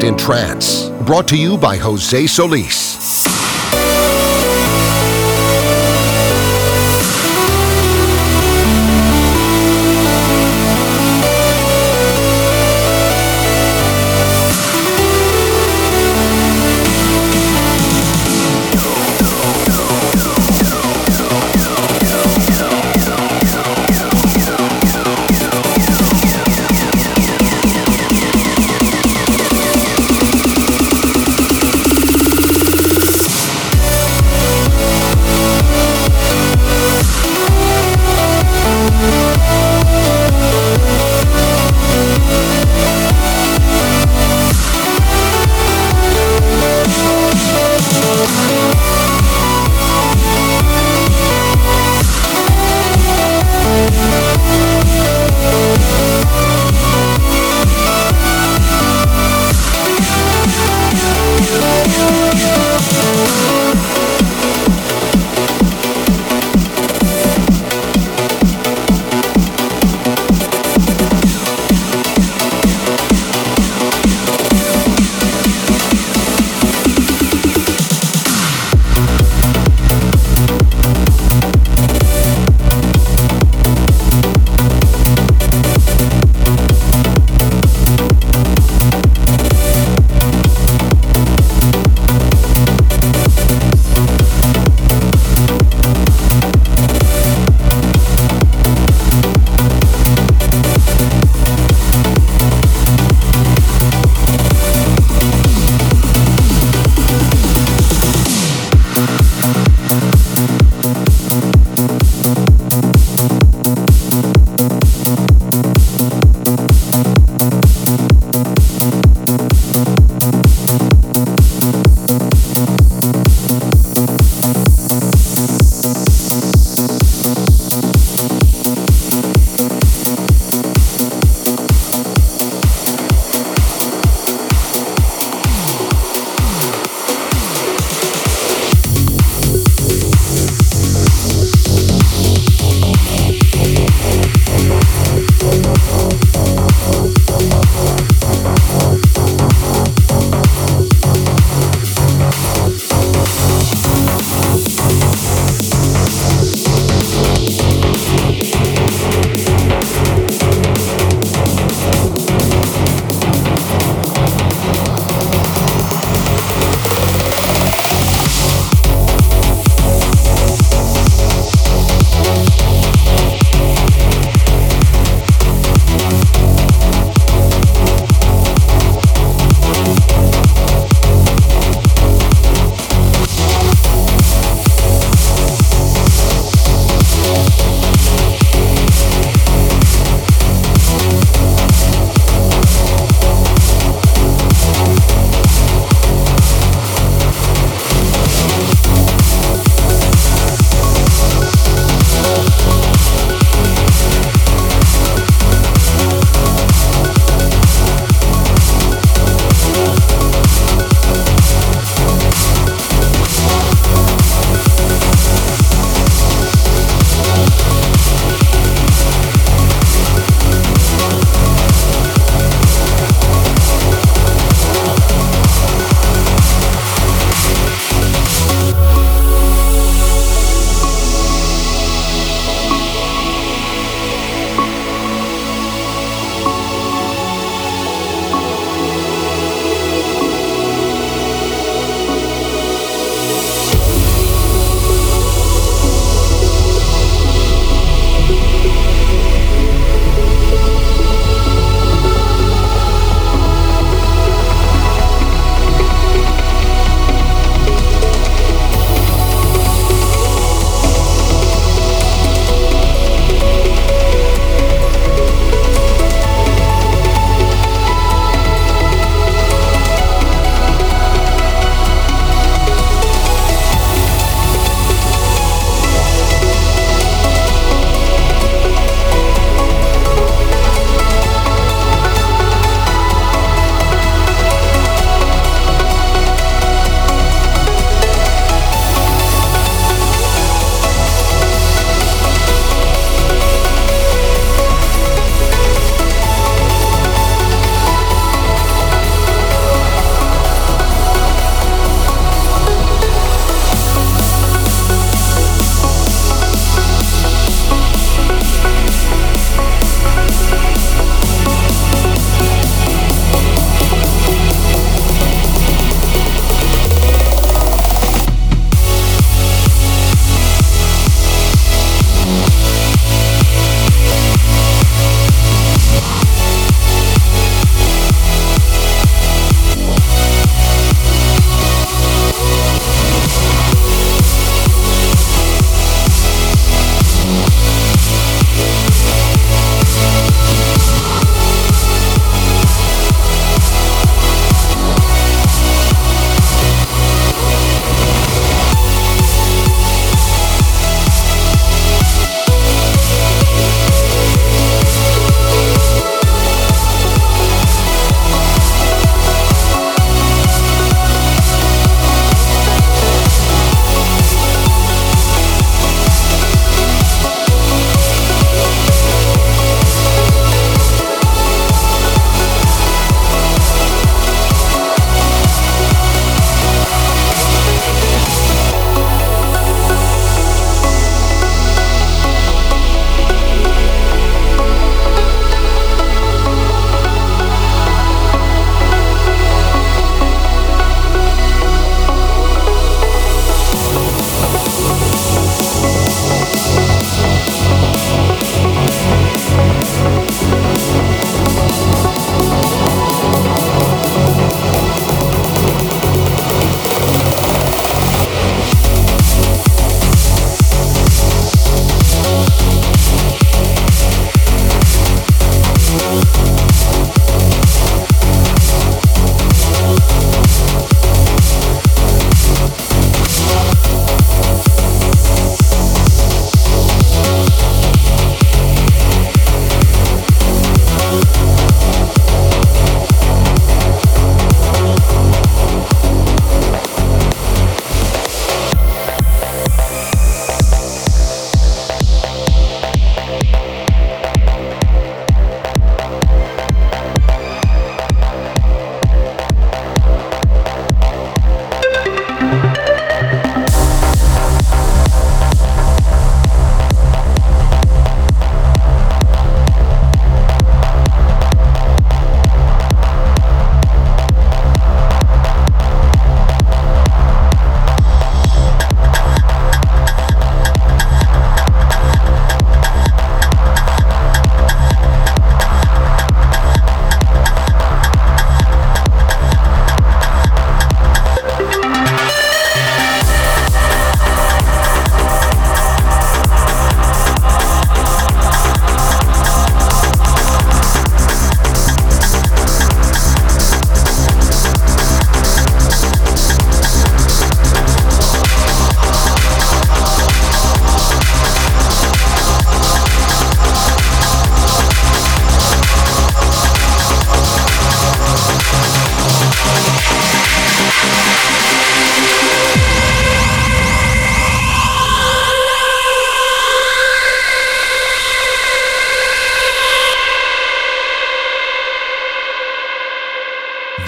In trance. Brought to you by Jose Solis.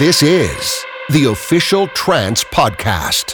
This is the official Trance Podcast.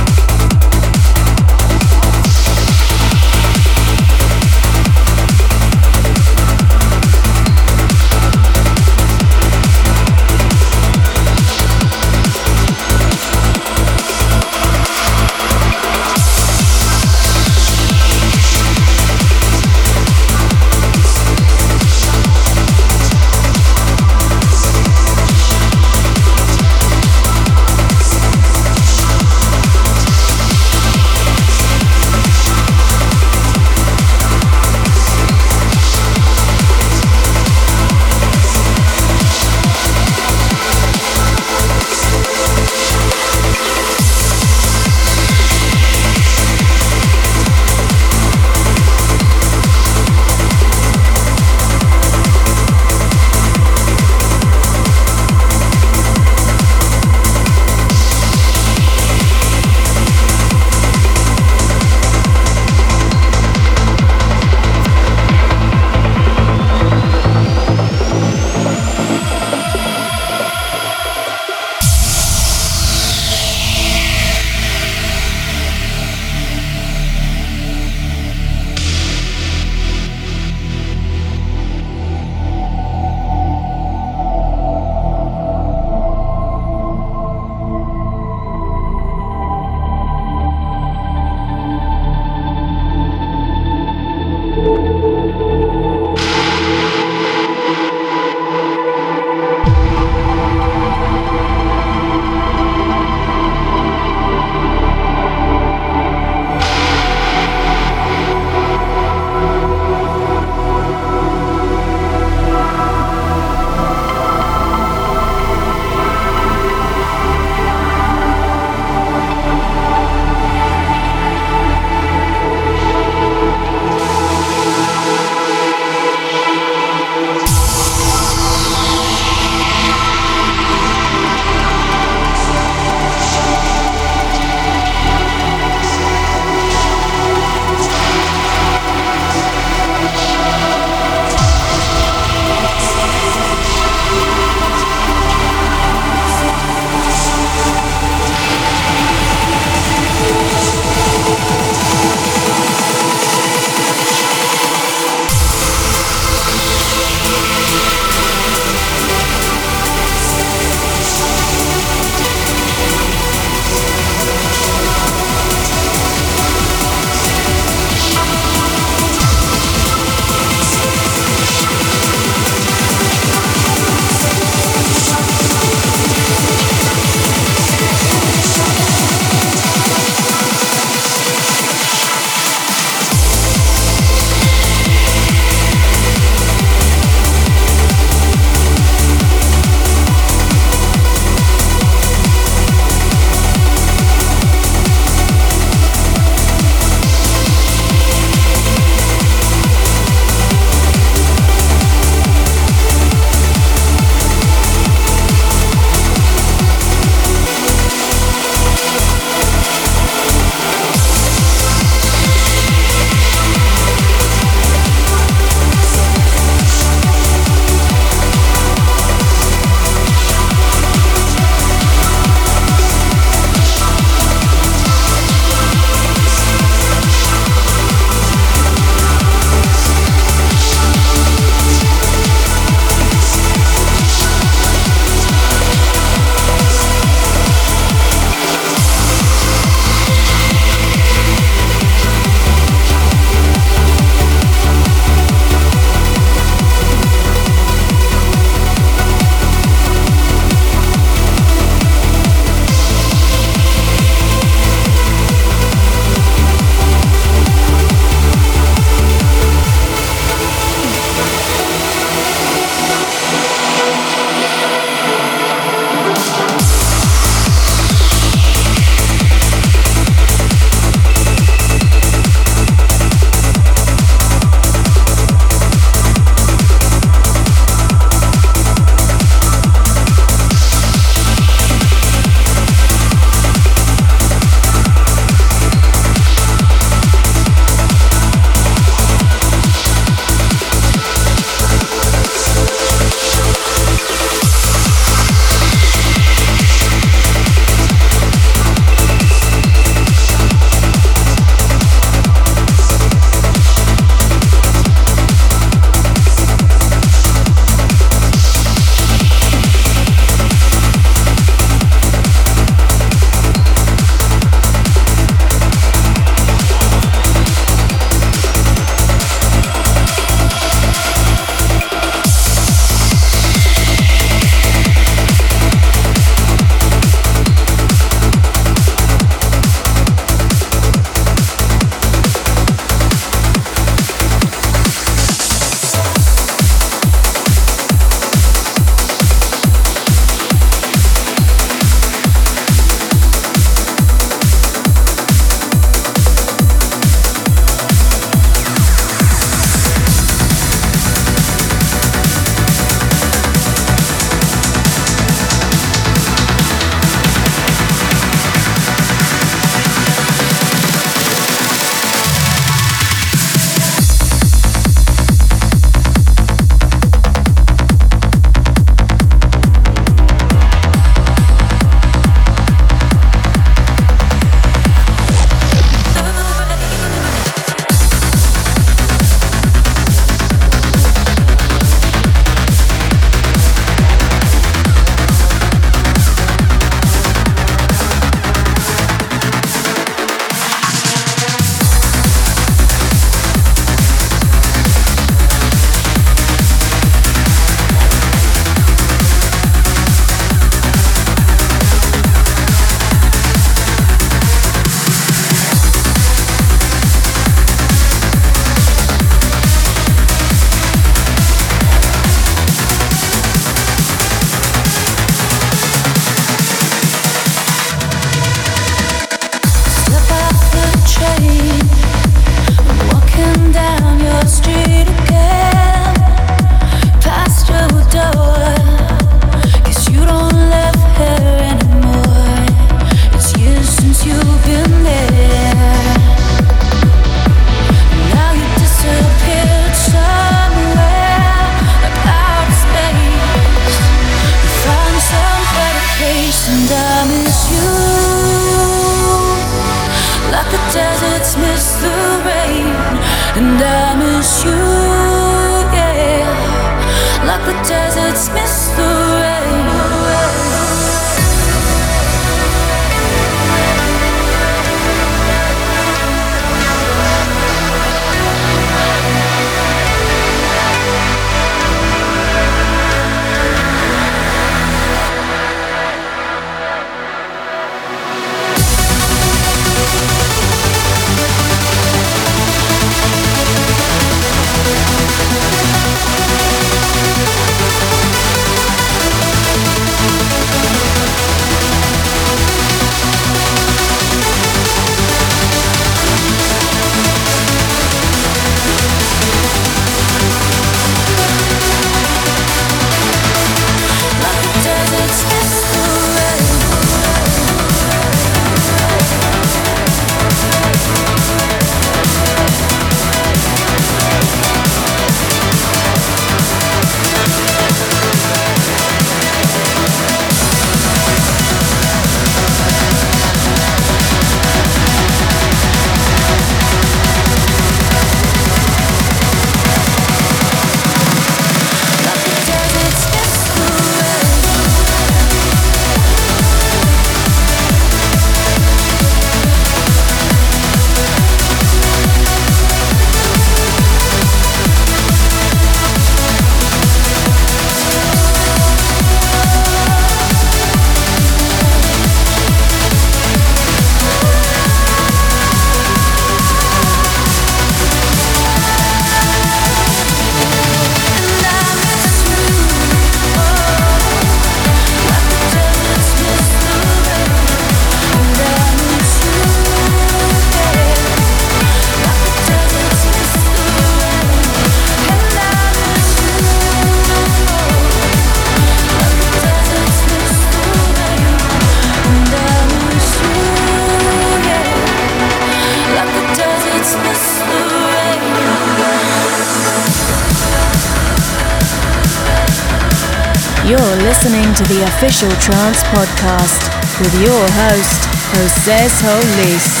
Trance Podcast with your host, Jose Solis.